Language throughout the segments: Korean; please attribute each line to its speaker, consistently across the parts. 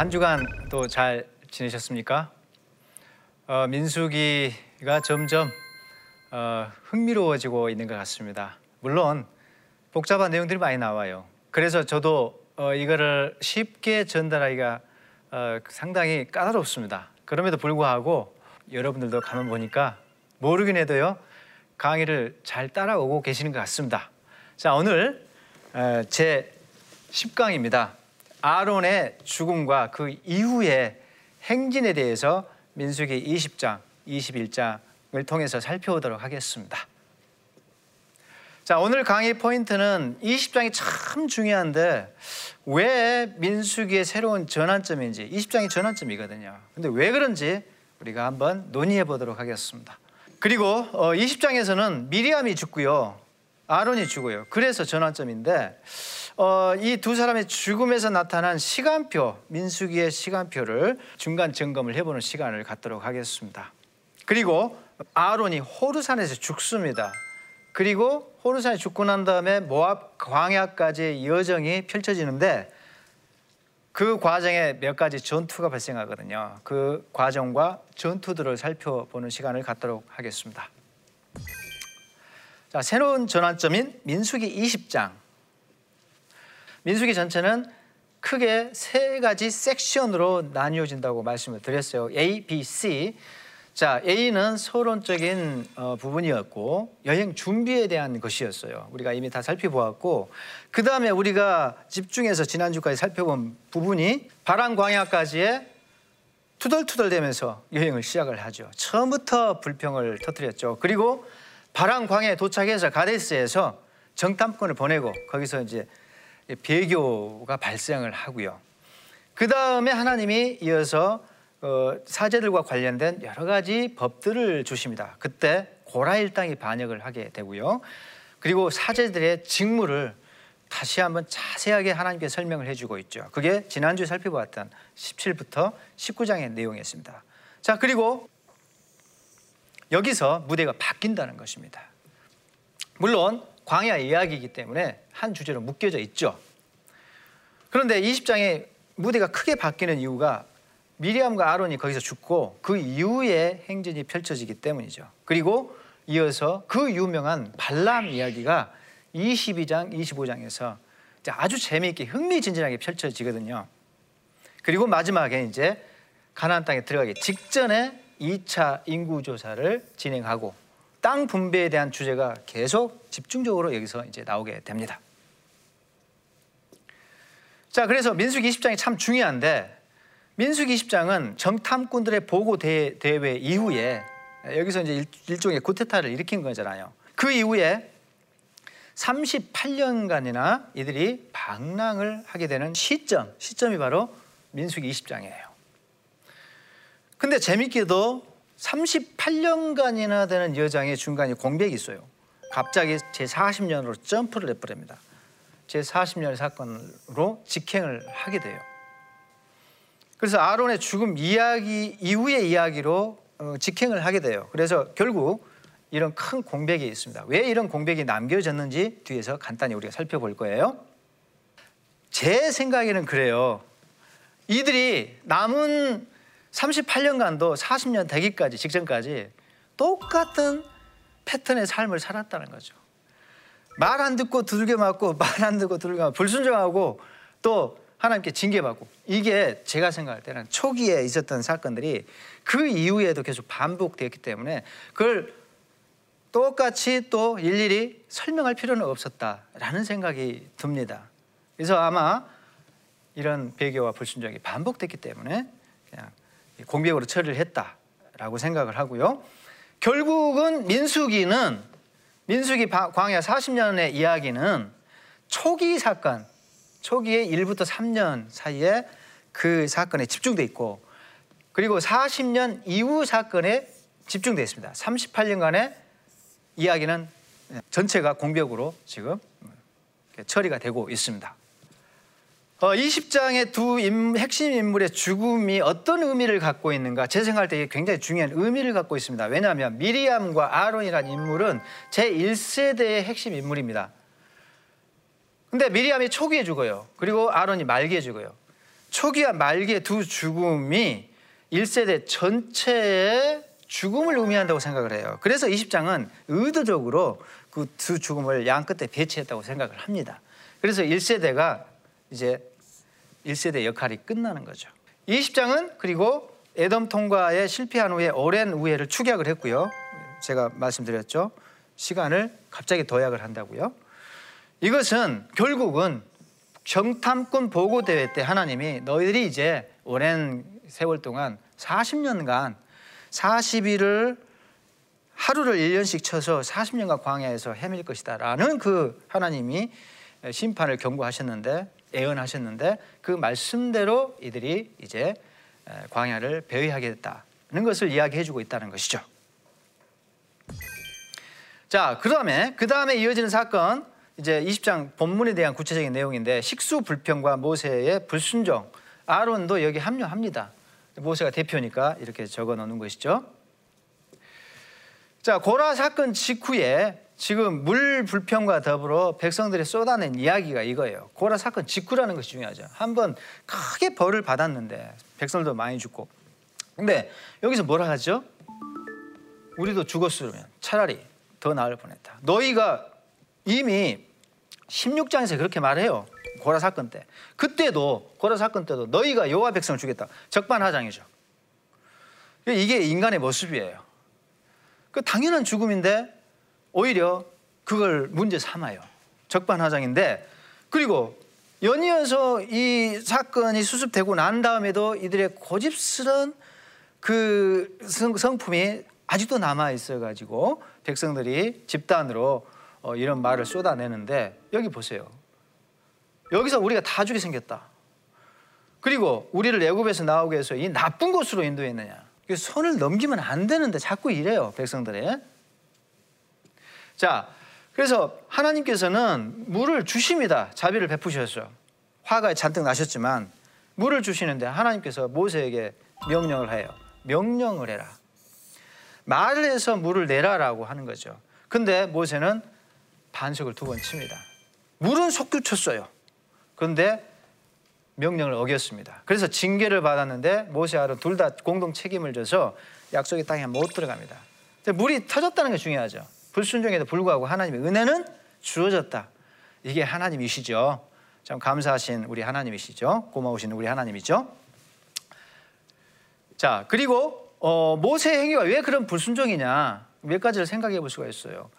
Speaker 1: 한 주간 또 잘 지내셨습니까? 어, 민수기가 점점 어, 흥미로워지고 있는 것 같습니다. 물론 복잡한 내용들이 많이 나와요. 그래서 저도 어, 이거를 쉽게 전달하기가 어, 상당히 까다롭습니다. 그럼에도 불구하고 여러분들도 가만 보니까 모르긴 해도요 강의를 잘 따라오고 계시는 것 같습니다. 자 오늘 어, 제 10강입니다. 아론의 죽음과 그 이후의 행진에 대해서 민수기 20장, 21장을 통해서 살펴보도록 하겠습니다. 자, 오늘 강의 포인트는 20장이 참 중요한데 왜 민수기의 새로운 전환점인지 20장이 전환점이거든요. 근데 왜 그런지 우리가 한번 논의해 보도록 하겠습니다. 그리고 20장에서는 미리암이 죽고요. 아론이 죽어요. 그래서 전환점인데 어, 이 두 사람의 죽음에서 나타난 시간표, 민수기의 시간표를 중간 점검을 해보는 시간을 갖도록 하겠습니다. 그리고 아론이 호르산에서 죽습니다. 그리고 호르산에 죽고 난 다음에 모압 광야까지의 여정이 펼쳐지는데 그 과정에 몇 가지 전투가 발생하거든요. 그 과정과 전투들을 살펴보는 시간을 갖도록 하겠습니다. 자, 새로운 전환점인 민수기 20장. 민수기 전체는 크게 세 가지 섹션으로 나뉘어진다고 말씀을 드렸어요. A, B, C. 자, A는 서론적인 어, 부분이었고 여행 준비에 대한 것이었어요. 우리가 이미 다 살펴보았고 그 다음에 우리가 집중해서 지난주까지 살펴본 부분이 바람 광야까지의 투덜투덜대면서 여행을 시작을 하죠. 처음부터 불평을 터뜨렸죠. 그리고 바람 광야에 도착해서 가데스에서 정탐꾼을 보내고 거기서 이제 배교가 발생을 하고요. 그 다음에 하나님이 이어서 어, 사제들과 관련된 여러 가지 법들을 주십니다. 그때 고라 일당이 반역을 하게 되고요. 그리고 사제들의 직무를 다시 한번 자세하게 하나님께 설명을 해주고 있죠. 그게 지난주에 살펴보았던 17부터 19장의 내용이었습니다. 자, 그리고 여기서 무대가 바뀐다는 것입니다. 물론 광야 이야기이기 때문에 한 주제로 묶여져 있죠. 그런데 20장에 무대가 크게 바뀌는 이유가 미리암과 아론이 거기서 죽고 그 이후에 행진이 펼쳐지기 때문이죠. 그리고 이어서 그 유명한 발람 이야기가 22장, 25장에서 아주 재미있게 흥미진진하게 펼쳐지거든요. 그리고 마지막에 이제 가나안 땅에 들어가기 직전에 2차 인구 조사를 진행하고 땅 분배에 대한 주제가 계속 집중적으로 여기서 이제 나오게 됩니다. 자, 그래서 민수기 20장이 참 중요한데 민수기 20장은 정탐꾼들의 보고 대, 회 이후에 여기서 이제 일 종의 구테타를 일으킨 거잖아요. 그 이후에 38년간이나 이들이 방랑을 하게 되는 시점, 시점이 바로 민수기 20장이에요. 근데 재밌게도 38년간이나 되는 여장의 중간에 공백이 있어요. 갑자기 제 40년으로 점프를 해버립니다. 제 40년의 사건으로 직행을 하게 돼요. 그래서 아론의 죽음 이야기 이후의 이야기로 어, 직행을 하게 돼요. 그래서 결국 이런 큰 공백이 있습니다. 왜 이런 공백이 남겨졌는지 뒤에서 간단히 우리가 살펴볼 거예요. 제 생각에는 그래요. 이들이 남은 38년간도 40년 되기까지 직전까지 똑같은 패턴의 삶을 살았다는 거죠. 말 안 듣고 두들겨 맞고 말 안 듣고 두들겨 맞고 불순종하고 또 하나님께 징계받고 이게 제가 생각할 때는 초기에 있었던 사건들이 그 이후에도 계속 반복되었기 때문에 그걸 똑같이 또 일일이 설명할 필요는 없었다라는 생각이 듭니다. 그래서 아마 이런 배교와 불순종이 반복됐기 때문에 그냥 공백으로 처리를 했다라고 생각을 하고요. 결국은 민수기는 민수기 광야 40년의 이야기는 초기 사건, 초기의 1부터 3년 사이에 그 사건에 집중돼 있고 그리고 40년 이후 사건에 집중돼 있습니다. 38년간의 이야기는 전체가 공벽으로 지금 처리가 되고 있습니다. 어, 20장의 두 임, 핵심 인물의 죽음이 어떤 의미를 갖고 있는가 제 생각할 때 굉장히 중요한 의미를 갖고 있습니다. 왜냐하면 미리암과 아론이라는 인물은 제1세대의 핵심 인물입니다. 근데 미리암이 초기에 죽어요. 그리고 아론이 말기에 죽어요. 초기와 말기의 두 죽음이 1세대 전체의 죽음을 의미한다고 생각을 해요. 그래서 20장은 의도적으로 그 두 죽음을 양 끝에 배치했다고 생각을 합니다. 그래서 1세대가 이제 1세대 역할이 끝나는 거죠. 20장은 그리고 에덤 통과에 실패한 후에 오랜 우애를 축약을 했고요. 제가 말씀드렸죠. 시간을 갑자기 도약을 한다고요. 이것은 결국은 정탐꾼 보고 대회 때 하나님이 너희들이 이제 오랜 세월 동안 40년간 40일을 하루를 1년씩 쳐서 40년간 광야에서 헤맬 것이다라는 그 하나님이 심판을 경고하셨는데 예언하셨는데 그 말씀대로 이들이 이제 광야를 배회하게 됐다는 것을 이야기해 주고 있다는 것이죠. 자, 그다음에 그다음에 이어지는 사건 이제 20장 본문에 대한 구체적인 내용인데 식수 불평과 모세의 불순종 아론도 여기 합류합니다. 모세가 대표니까 이렇게 적어 놓는 것이죠. 자, 고라 사건 직후에 지금 물 불평과 더불어 백성들이 쏟아낸 이야기가 이거예요. 고라 사건 직후라는 것이 중요하죠. 한번 크게 벌을 받았는데 백성들도 많이 죽고. 근데 여기서 뭐라 하죠? 우리도 죽었으면 차라리 더 나을 뻔했다. 너희가 이미 16장에서 그렇게 말해요. 고라 사건 때. 그때도 고라 사건 때도 너희가 여호와 백성을 죽였다. 적반하장이죠. 이게 인간의 모습이에요. 그 당연한 죽음인데 오히려 그걸 문제 삼아요. 적반하장인데 그리고 연이어서 이 사건이 수습되고 난 다음에도 이들의 고집스런 그 성품이 아직도 남아 있어 가지고 백성들이 집단으로 어, 이런 말을 쏟아내는데 여기 보세요. 여기서 우리가 다 죽게 생겼다. 그리고 우리를 애굽에서 나오게 해서 이 나쁜 곳으로 인도했느냐. 손을 넘기면 안 되는데 자꾸 이래요 백성들이. 자, 그래서 하나님께서는 물을 주십니다. 자비를 베푸셨죠. 화가 잔뜩 나셨지만 물을 주시는데 하나님께서 모세에게 명령을 해요. 명령을 해라. 말을 해서 물을 내라라고 하는 거죠. 근데 모세는 반석을 두 번 칩니다. 물은 속규 쳤어요. 그런데 명령을 어겼습니다. 그래서 징계를 받았는데 모세 아론 둘 다 공동 책임을 져서 약속의 땅에 못 들어갑니다. 물이 터졌다는 게 중요하죠. 불순종에도 불구하고 하나님의 은혜는 주어졌다. 이게 하나님이시죠. 참 감사하신 우리 하나님이시죠. 고마우신 우리 하나님이죠. 자 그리고 어, 모세 행위가 왜 그런 불순종이냐 몇 가지를 생각해 볼 수가 있어요.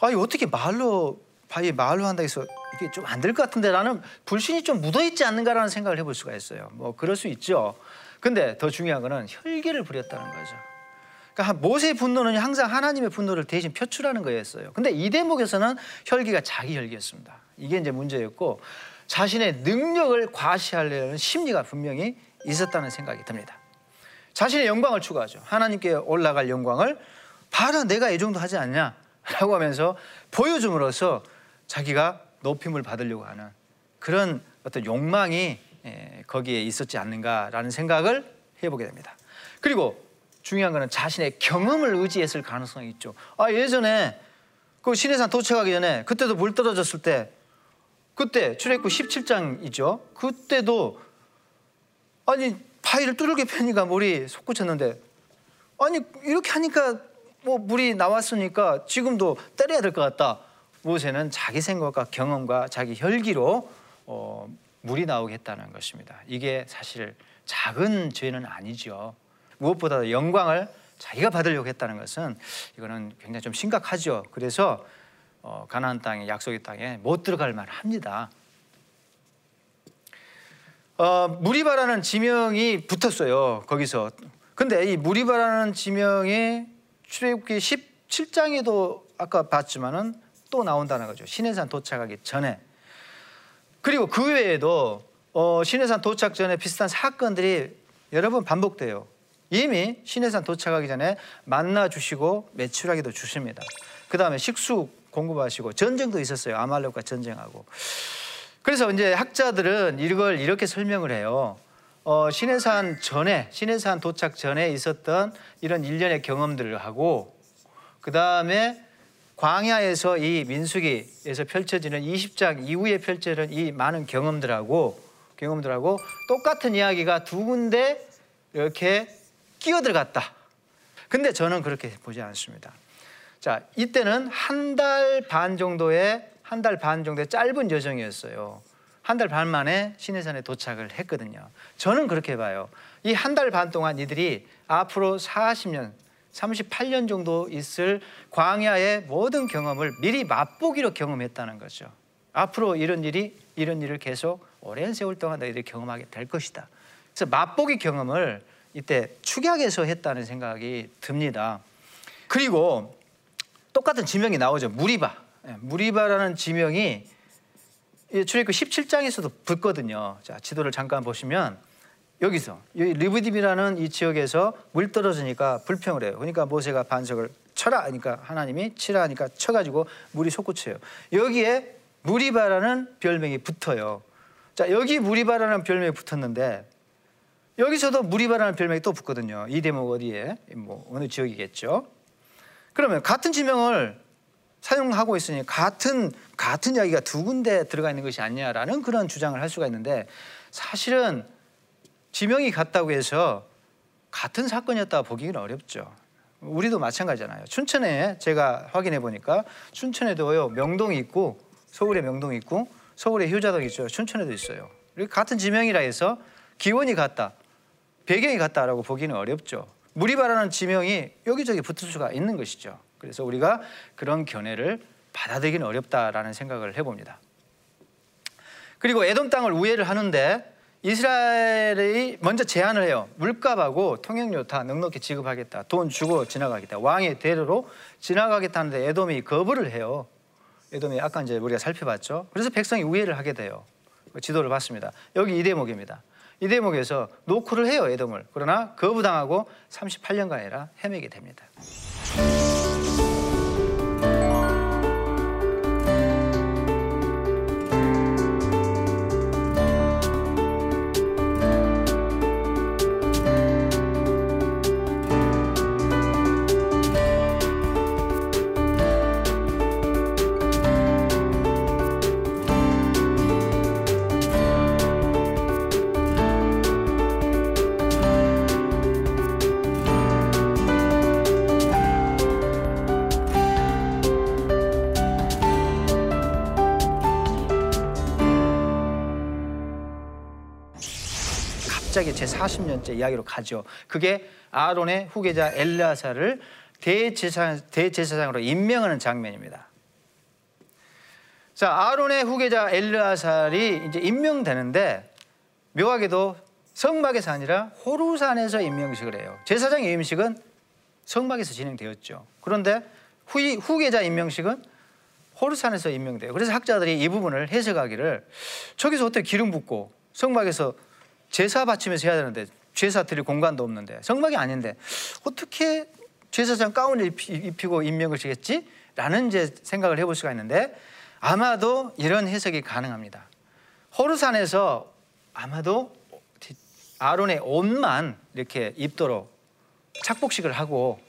Speaker 1: 아, 이 어떻게 말로 바위 말로 한다 해서 이게 좀 안 될 것 같은데 라는 불신이 좀 묻어 있지 않는가라는 생각을 해볼 수가 있어요. 뭐 그럴 수 있죠. 근데 더 중요한 거는 혈기를 부렸다는 거죠. 그러니까 모세의 분노는 항상 하나님의 분노를 대신 표출하는 거였어요. 근데 이 대목에서는 혈기가 자기 혈기였습니다. 이게 이제 문제였고 자신의 능력을 과시하려는 심리가 분명히 있었다는 생각이 듭니다. 자신의 영광을 추구하죠. 하나님께 올라갈 영광을 봐라 내가 이 정도 하지 않냐 라고 하면서 보여줌으로써 자기가 높임을 받으려고 하는 그런 어떤 욕망이 예, 거기에 있었지 않는가라는 생각을 해보게 됩니다. 그리고 중요한 것은 자신의 경험을 의지했을 가능성이 있죠. 아 예전에 그 신해산 도착하기 전에 그때도 물 떨어졌을 때 그때 출애굽 17장이죠. 그때도 아니 바위를 뚫게 펴니까 물이 솟구쳤는데 아니 이렇게 하니까 뭐 물이 나왔으니까 지금도 때려야 될 것 같다. 모세는 자기 생각과 경험과 자기 혈기로 어, 물이 나오게 했다는 것입니다. 이게 사실 작은 죄는 아니죠. 무엇보다 영광을 자기가 받으려고 했다는 것은 이거는 굉장히 좀 심각하죠. 그래서 어, 가나안 땅에 약속의 땅에 못 들어갈 만합니다. 어, 무리바라는 지명이 붙었어요. 거기서. 근데 이 무리바라는 지명이 출애굽기 17장에도 아까 봤지만은 또 나온다는 거죠. 신해산 도착하기 전에. 그리고 그 외에도 어, 신해산 도착 전에 비슷한 사건들이 여러 번 반복돼요. 이미 신해산 도착하기 전에 만나 주시고 매출하기도 주십니다. 그 다음에 식수 공급하시고 전쟁도 있었어요. 아말렉과 전쟁하고. 그래서 이제 학자들은 이걸 이렇게 설명을 해요. 어, 신해산 전에 신해산 도착 전에 있었던 이런 일련의 경험들을 하고 그 다음에 광야에서 이 민수기에서 펼쳐지는 20장 이후에 펼쳐지는 이 많은 경험들하고 경험들하고 똑같은 이야기가 두 군데 이렇게 끼어 들어갔다. 근데 저는 그렇게 보지 않습니다. 자, 이때는 한 달 반 정도의 한 달 반 정도의 짧은 여정이었어요. 한 달 반 만에 시내산에 도착을 했거든요. 저는 그렇게 봐요. 이 한 달 반 동안 이들이 앞으로 40년, 38년 정도 있을 광야의 모든 경험을 미리 맛보기로 경험했다는 거죠. 앞으로 이런 일이 이런 일을 계속 오랜 세월 동안 너희들이 경험하게 될 것이다. 그래서 맛보기 경험을 이때 축약해서 했다는 생각이 듭니다. 그리고 똑같은 지명이 나오죠. 무리바. 예, 무리바라는 지명이 출애굽 17장에서도 붙거든요. 자, 지도를 잠깐 보시면 여기서 리브딥이라는 이 지역에서 물 떨어지니까 불평을 해요. 그러니까 모세가 반석을 쳐라 하니까 하나님이 치라 하니까 쳐가지고 물이 솟구쳐요. 여기에 무리바라는 별명이 붙어요. 자 여기 무리바라는 별명이 붙었는데 여기서도 무리바라는 별명이 또 붙거든요. 이 대목 어디에 뭐 어느 지역이겠죠. 그러면 같은 지명을 사용하고 있으니 같은 같은 이야기가 두 군데 들어가 있는 것이 아니냐라는 그런 주장을 할 수가 있는데 사실은 지명이 같다고 해서 같은 사건이었다 보기는 어렵죠. 우리도 마찬가지잖아요. 춘천에 제가 확인해 보니까 춘천에도요 명동이 있고 서울에 명동이 있고 서울에 효자동 있죠. 춘천에도 있어요. 같은 지명이라 해서 기원이 같다, 배경이 같다라고 보기는 어렵죠. 무리바라는 지명이 여기저기 붙을 수가 있는 것이죠. 그래서 우리가 그런 견해를 받아들이기는 어렵다라는 생각을 해봅니다. 그리고 에돔 땅을 우회를 하는데 이스라엘이 먼저 제안을 해요. 물값하고 통행료 다 넉넉히 지급하겠다. 돈 주고 지나가겠다. 왕의 대로로 지나가겠다는데 에돔이 거부를 해요. 에돔이 아까 이제 우리가 살펴봤죠. 그래서 백성이 우회를 하게 돼요. 그 지도를 봤습니다. 여기 이 대목입니다. 이 대목에서 노크를 해요, 에돔을. 그러나 거부당하고 38년간이라 헤매게 됩니다. 갑자기 제 40년째 이야기로 가죠. 그게 아론의 후계자 엘라사를 대제사장, 대제사장으로 임명하는 장면입니다. 자, 아론의 후계자 엘르아살이 이제 임명되는데 묘하게도 성막에서 아니라 호루산에서 임명식을 해요. 제사장의 임식은 성막에서 진행되었죠. 그런데 후, 후계자 임명식은 호루산에서 임명돼요. 그래서 학자들이 이 부분을 해석하기를 저기서 어떻게 기름 붓고 성막에서 제사 바치면서 해야 되는데 제사 드릴 공간도 없는데 성막이 아닌데 어떻게 제사장 가운을 입히고 임명을 주겠지? 라는 이제 생각을 해볼 수가 있는데 아마도 이런 해석이 가능합니다. 호르산에서 아마도 아론의 옷만 이렇게 입도록 착복식을 하고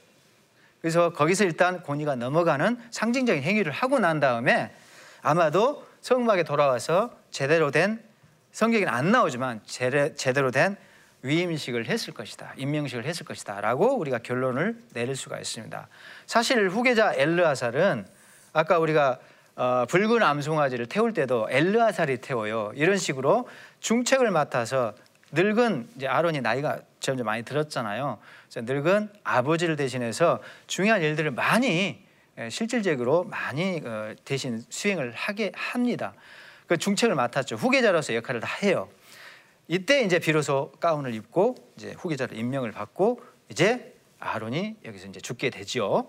Speaker 1: 그래서 거기서 일단 고니가 넘어가는 상징적인 행위를 하고 난 다음에 아마도 성막에 돌아와서 제대로 된 성경에는 안 나오지만 제대로 된 위임식을 했을 것이다. 임명식을 했을 것이다. 라고 우리가 결론을 내릴 수가 있습니다. 사실 후계자 엘르아살은 아까 우리가 어, 붉은 암송아지를 태울 때도 엘르아살이 태워요. 이런 식으로 중책을 맡아서 늙은 이제 아론이 나이가 점점 많이 들었잖아요. 늙은 아버지를 대신해서 중요한 일들을 많이 예, 실질적으로 많이 어, 대신 수행을 하게 합니다. 그 중책을 맡았죠. 후계자로서 역할을 다 해요. 이때 이제 비로소 가운을 입고 이제 후계자로 임명을 받고 이제 아론이 여기서 이제 죽게 되지요.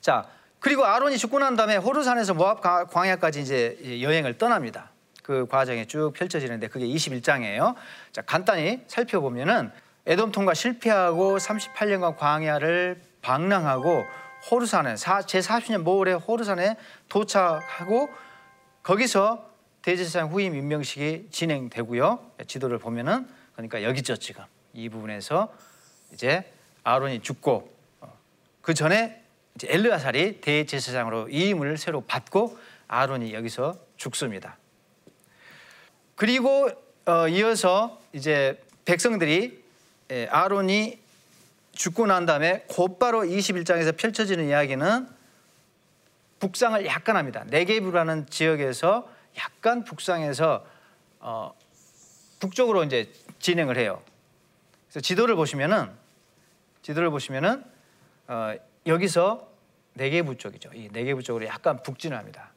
Speaker 1: 자, 그리고 아론이 죽고 난 다음에 호르산에서 모압 광야까지 이제 여행을 떠납니다. 그 과정이 쭉 펼쳐지는데 그게 21장이에요. 자, 간단히 살펴보면은 에돔 통과 실패하고 38년간 광야를 방랑하고 호르산에 제 40년 모월에 호르산에 도착하고 거기서 대제사장 후임 임명식이 진행되고요. 지도를 보면은 그러니까 여기죠 지금 이 부분에서 이제 아론이 죽고 어, 그 전에 엘르아살이 대제사장으로 이임을 새로 받고 아론이 여기서 죽습니다. 그리고 어, 이어서 이제 백성들이 예, 아론이 죽고 난 다음에 곧바로 21장에서 펼쳐지는 이야기는 북상을 약간 합니다. 네게브라는 지역에서 약간 북상해서 어, 북쪽으로 이제 진행을 해요. 그래서 지도를 보시면은 지도를 보시면은 어, 여기서 네게부 쪽이죠. 이 네게부 쪽으로 약간 북진합니다.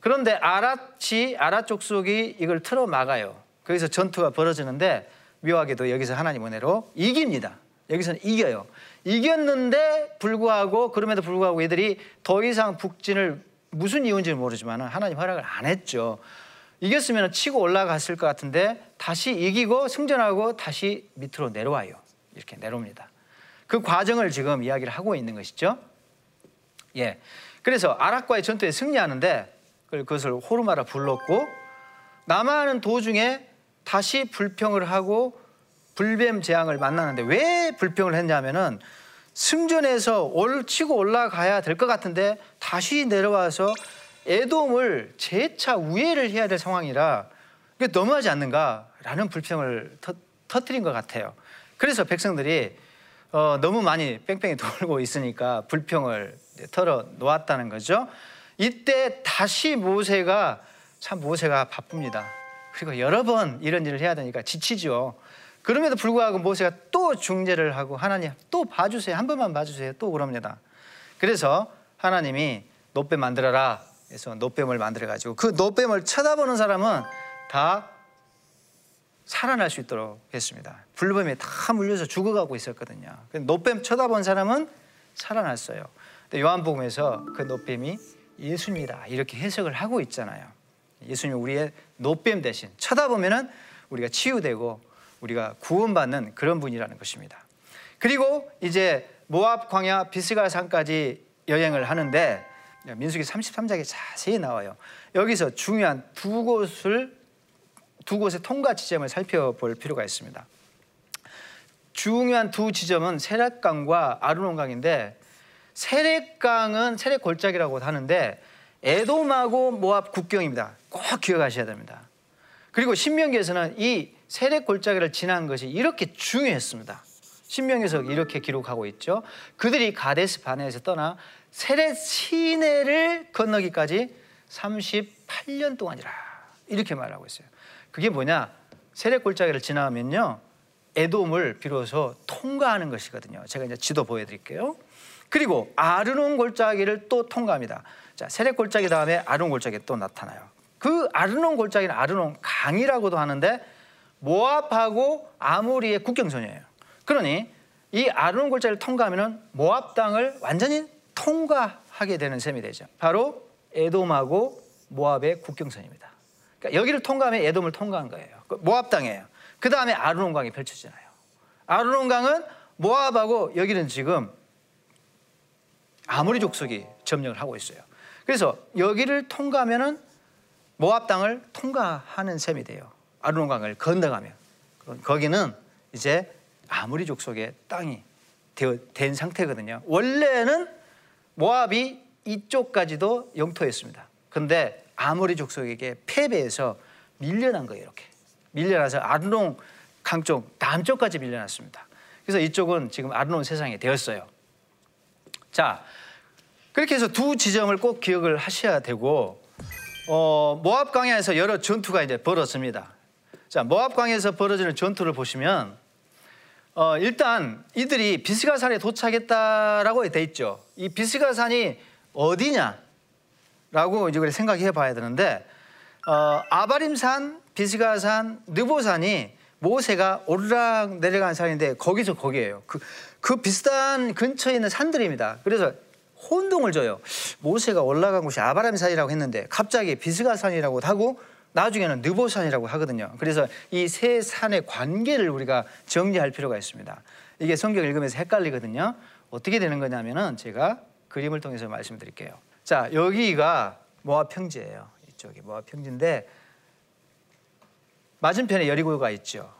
Speaker 1: 그런데 아라치 아라 족속이 이걸 틀어 막아요. 거기서 전투가 벌어지는데 묘하게도 여기서 하나님 은혜로 이깁니다. 여기서는 이겨요. 이겼는데 불구하고 그럼에도 불구하고 얘들이 더 이상 북진을 무슨 이유인지는 모르지만 하나님 허락을 안 했죠. 이겼으면 치고 올라갔을 것 같은데 다시 이기고 승전하고 다시 밑으로 내려와요. 이렇게 내려옵니다. 그 과정을 지금 이야기를 하고 있는 것이죠. 예. 그래서 아락과의 전투에 승리하는데 그것을 호르마라 불렀고 남아하는 도중에 다시 불평을 하고 불뱀 재앙을 만나는데 왜 불평을 했냐면은 승전에서 올 치고 올라가야 될 것 같은데 다시 내려와서 에돔을 재차 우회를 해야 될 상황이라 이게 너무하지 않는가라는 불평을 터, 터뜨린 것 같아요. 그래서 백성들이 어, 너무 많이 뺑뺑이 돌고 있으니까 불평을 털어 놓았다는 거죠. 이때 다시 모세가 참 모세가 바쁩니다. 그리고 여러 번 이런 일을 해야 되니까 지치죠. 그럼에도 불구하고 모세가 또 중재를 하고 하나님 또 봐주세요. 한 번만 봐주세요. 또 그럽니다. 그래서 하나님이 노뱀 만들어라. 해서 노뱀을 만들어 가지고 그 노뱀을 쳐다보는 사람은 다 살아날 수 있도록 했습니다. 불뱀에 다 물려서 죽어가고 있었거든요. 노뱀 쳐다본 사람은 살아났어요. 요한복음에서 그 노뱀이 예수입니다. 이렇게 해석을 하고 있잖아요. 예수님 우리의 노뱀 대신 쳐다보면은 우리가 치유되고 우리가 구원받는 그런 분이라는 것입니다. 그리고 이제 모압 광야 비스가 산까지 여행을 하는데 민수기 33장에 자세히 나와요. 여기서 중요한 두 곳을 두 곳의 통과 지점을 살펴볼 필요가 있습니다. 중요한 두 지점은 세렛강과 아르논강인데 세렛강은 세렛 골짜기라고 하는데 에돔하고 모압 국경입니다. 꼭 기억하셔야 됩니다. 그리고 신명기에서는 이 세례 골짜기를 지난 것이 이렇게 중요했습니다. 신명에서 이렇게 기록하고 있죠. 그들이 가데스 바네에서 떠나 세례 시내를 건너기까지 38년 동안이라 이렇게 말하고 있어요. 그게 뭐냐? 세례 골짜기를 지나면요. 에돔을 비로소 통과하는 것이거든요. 제가 이제 지도 보여드릴게요. 그리고 아르논 골짜기를 또 통과합니다. 자, 세례 골짜기 다음에 아르논 골짜기 또 나타나요. 그 아르논 골짜기는 아르논 강이라고도 하는데 모압하고 아모리의 국경선이에요. 그러니 이 아르논 골짜기를 통과하면 모압 땅을 완전히 통과하게 되는 셈이 되죠. 바로 에돔하고 모압의 국경선입니다. 그러니까 여기를 통과하면 에돔을 통과한 거예요. 그 모압 땅이에요. 그 다음에 아르논 강이 펼쳐지나요. 아르논 강은 모압하고 여기는 지금 아모리 족속이 점령을 하고 있어요. 그래서 여기를 통과하면은 모압 땅을 통과하는 셈이 돼요. 아르논강을 건너가면 거기는 이제 아무리 족속의 땅이 되어, 된 상태거든요. 원래는 모압이 이쪽까지도 영토였습니다. 근데 아무리 족속에게 패배해서 밀려난 거예요. 이렇게 밀려나서 아르논 강쪽 남쪽까지 밀려났습니다. 그래서 이쪽은 지금 아르논 세상이 되었어요. 자 그렇게 해서 두 지점을 꼭 기억을 하셔야 되고 어, 모압 강야에서 여러 전투가 이제 벌어집니다. 자, 모압 강에서 벌어지는 전투를 보시면 어, 일단 이들이 비스가산에 도착했다라고 돼 있죠. 이 비스가산이 어디냐라고 이제 생각해 봐야 되는데 어, 아바림산, 비스가산, 느보산이 모세가 오르락 내려간 산인데 거기서 거기에요. 그, 그 비슷한 근처에 있는 산들입니다. 그래서 혼동을 줘요. 모세가 올라간 곳이 아바람산이라고 했는데 갑자기 비스가산이라고 하고 나중에는 느보산이라고 하거든요. 그래서 이 세 산의 관계를 우리가 정리할 필요가 있습니다. 이게 성경 읽으면서 헷갈리거든요. 어떻게 되는 거냐면은 제가 그림을 통해서 말씀드릴게요. 자, 여기가 모압 평지예요. 이쪽이 모압 평지인데 맞은편에 여리고가 있죠.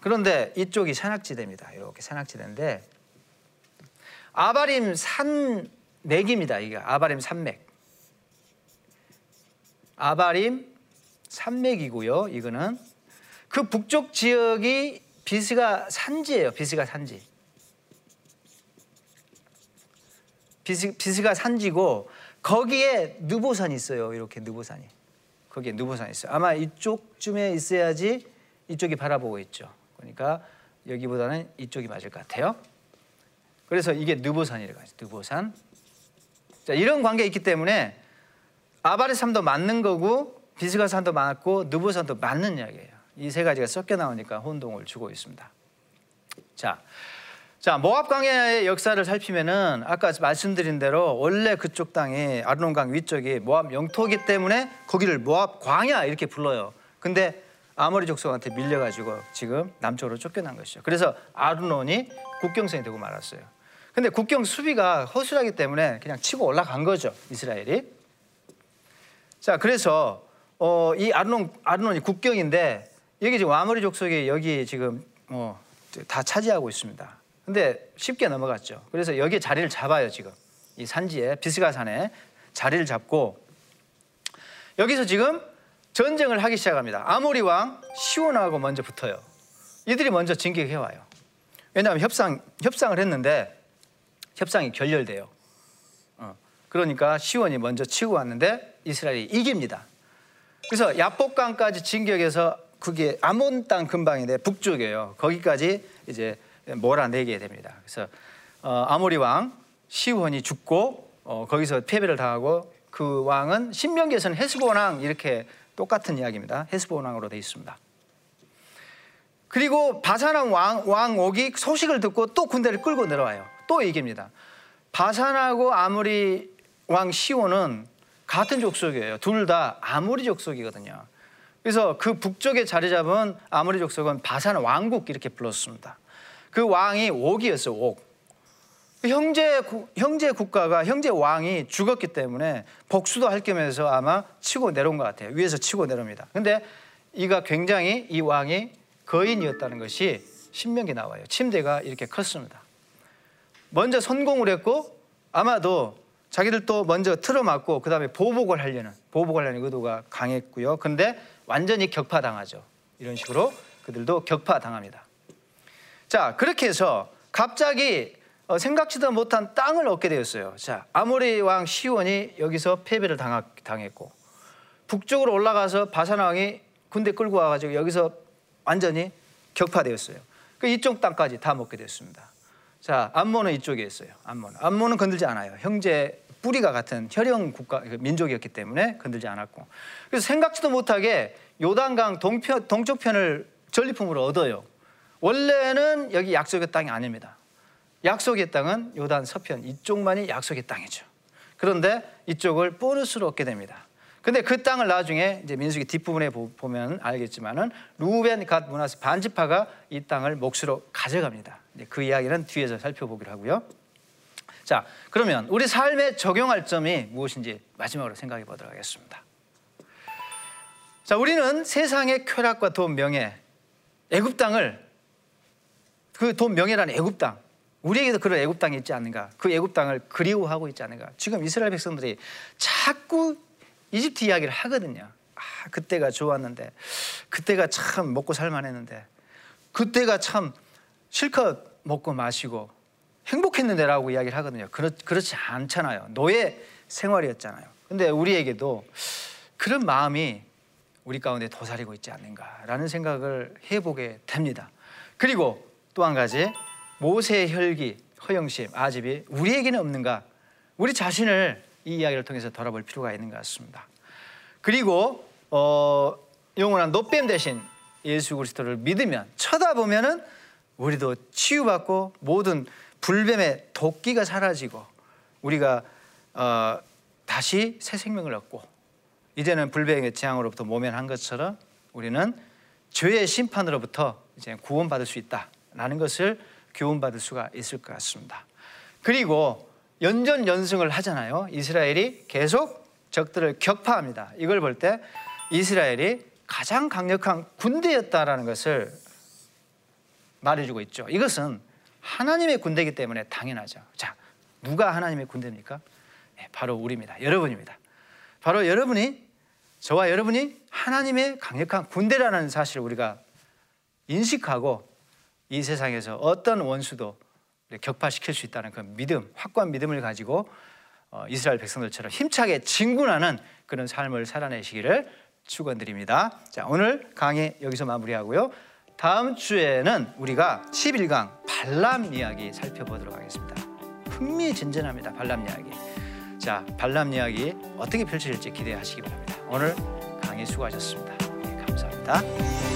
Speaker 1: 그런데 이쪽이 산악지대입니다. 이렇게 산악지대인데 아바림 산맥입니다. 이게 아바림 산맥. 아바림 산맥이고요. 이거는 그 북쪽 지역이 비스가 산지예요. 비스가 산지. 비스, 비스가 산지고 거기에 느보산이 있어요. 이렇게 느보산이. 거기에 느보산이 있어요. 아마 이쪽쯤에 있어야지 이쪽이 바라보고 있죠. 그러니까 여기보다는 이쪽이 맞을 것 같아요. 그래서 이게 느보산이라고 하죠. 느보산. 자, 이런 관계 있기 때문에 아바르 산도 맞는 거고 비스가 산도 맞고 느보산도 맞는 이야기예요. 이 세 가지가 섞여 나오니까 혼동을 주고 있습니다. 자, 자 모압 광야의 역사를 살피면은 아까 말씀드린 대로 원래 그쪽 땅이 아르논강 위쪽이 모압 영토기 때문에 거기를 모압 광야 이렇게 불러요. 근데 아모리 족속한테 밀려가지고 지금 남쪽으로 쫓겨난 것이죠. 그래서 아르논이 국경선이 되고 말았어요. 근데 국경 수비가 허술하기 때문에 그냥 치고 올라간 거죠 이스라엘이. 자 그래서 어, 이 아르논 아르논이 국경인데 여기 지금 아모리 족속이 여기 지금 뭐다 차지하고 있습니다. 근데 쉽게 넘어갔죠. 그래서 여기 자리를 잡아요 지금 이 산지에 비스가 산에 자리를 잡고 여기서 지금 전쟁을 하기 시작합니다. 아모리 왕 시온하고 먼저 붙어요. 이들이 먼저 진격해 와요. 왜냐하면 협상 협상을 했는데 협상이 결렬돼요. 어, 그러니까 시온이 먼저 치고 왔는데 이스라엘이 이깁니다. 그래서 야복강까지 진격해서 그게 아몬 땅 근방인데 북쪽이에요. 거기까지 이제 몰아내게 됩니다. 그래서 어, 아모리 왕 시온이 죽고 어, 거기서 패배를 당하고 그 왕은 신명기에서는 헤스본 왕 이렇게 똑같은 이야기입니다. 헤스본 왕으로 되어 있습니다. 그리고 바산왕 왕, 왕옥이 소식을 듣고 또 군대를 끌고 내려와요. 또 이깁니다. 바산하고 아무리 왕 시온은 같은 족속이에요. 둘 다 아무리 족속이거든요. 그래서 그 북쪽에 자리 잡은 아무리 족속은 바산 왕국 이렇게 불렀습니다. 그 왕이 옥이었어요. 옥. 형제 형제 국가가 형제 왕이 죽었기 때문에 복수도 할 겸해서 아마 치고 내려온 것 같아요. 위에서 치고 내려옵니다. 근데 이가 굉장히 이 왕이 거인이었다는 것이 신명기 나와요. 침대가 이렇게 컸습니다. 먼저 선공을 했고 아마도 자기들도 먼저 틀어맞고 그 다음에 보복을 하려는 보복을 하려는 의도가 강했고요. 근데 완전히 격파당하죠. 이런 식으로 그들도 격파당합니다. 자 그렇게 해서 갑자기 어, 생각지도 못한 땅을 얻게 되었어요. 자 아모리 왕 시온이 여기서 패배를 당했고 북쪽으로 올라가서 바산 왕이 군대 끌고 와가지고 여기서 완전히 격파되었어요. 그 이쪽 땅까지 다 먹게 됐습니다. 자, 암몬은 이쪽에 있어요. 암몬. 암몬은 건들지 않아요. 형제 뿌리가 같은 혈형 국가 그 민족이었기 때문에 건들지 않았고. 그래서 생각지도 못하게 요단강 동편, 동쪽 편을 전리품으로 얻어요. 원래는 여기 약속의 땅이 아닙니다. 약속의 땅은 요단 서편 이쪽만이 약속의 땅이죠. 그런데 이쪽을 보너스로 얻게 됩니다. 근데 그 땅을 나중에 이제 민수기 뒷부분에 보면 알겠지만은 루벤 갓 문하스 반지파가 이 땅을 몫으로 가져갑니다. 그 이야기는 뒤에서 살펴보기로 하고요. 자, 그러면 우리 삶에 적용할 점이 무엇인지 마지막으로 생각해 보도록 하겠습니다. 자, 우리는 세상의 쾌락과 돈, 명예, 애굽 땅을 그 돈, 명예라는 애굽 땅, 우리에게도 그런 애굽 땅이 있지 않는가? 그 애굽 땅을 그리워하고 있지 않는가? 지금 이스라엘 백성들이 자꾸 이집트 이야기를 하거든요. 아, 그때가 좋았는데, 그때가 참 먹고 살만했는데, 그때가 참 실컷 먹고 마시고 행복했는데라고 이야기를 하거든요. 그렇, 그렇지 않잖아요. 노예 생활이었잖아요. 근데 우리에게도 그런 마음이 우리 가운데 도사리고 있지 않는가라는 생각을 해보게 됩니다. 그리고 또 한 가지 모세의 혈기, 허영심, 아집이 우리에게는 없는가? 우리 자신을 이 이야기를 통해서 돌아볼 필요가 있는 것 같습니다. 그리고 어, 영원한 노뱀 대신 예수 그리스도를 믿으면 쳐다보면은 우리도 치유받고 모든 불뱀의 도끼가 사라지고 우리가 어, 다시 새 생명을 얻고 이제는 불뱀의 재앙으로부터 모면한 것처럼 우리는 죄의 심판으로부터 이제 구원받을 수 있다라는 것을 교훈받을 수가 있을 것 같습니다. 그리고 연전 연승을 하잖아요. 이스라엘이 계속 적들을 격파합니다. 이걸 볼 때 이스라엘이 가장 강력한 군대였다라는 것을 말해주고 있죠. 이것은 하나님의 군대이기 때문에 당연하죠. 자, 누가 하나님의 군대입니까? 네, 바로 우리입니다. 여러분입니다. 바로 여러분이 저와 여러분이 하나님의 강력한 군대라는 사실을 우리가 인식하고 이 세상에서 어떤 원수도 격파시킬 수 있다는 그 믿음, 확고한 믿음을 가지고 어, 이스라엘 백성들처럼 힘차게 진군하는 그런 삶을 살아내시기를 축원드립니다. 자, 오늘 강의 여기서 마무리하고요. 다음 주에는 우리가 11강 발람 이야기 살펴보도록 하겠습니다. 흥미진진합니다. 발람 이야기. 자, 발람 이야기 어떻게 펼쳐질지 기대하시기 바랍니다. 오늘 강의 수고하셨습니다. 네, 감사합니다.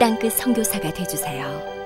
Speaker 2: 땅끝 선교사가 되주세요.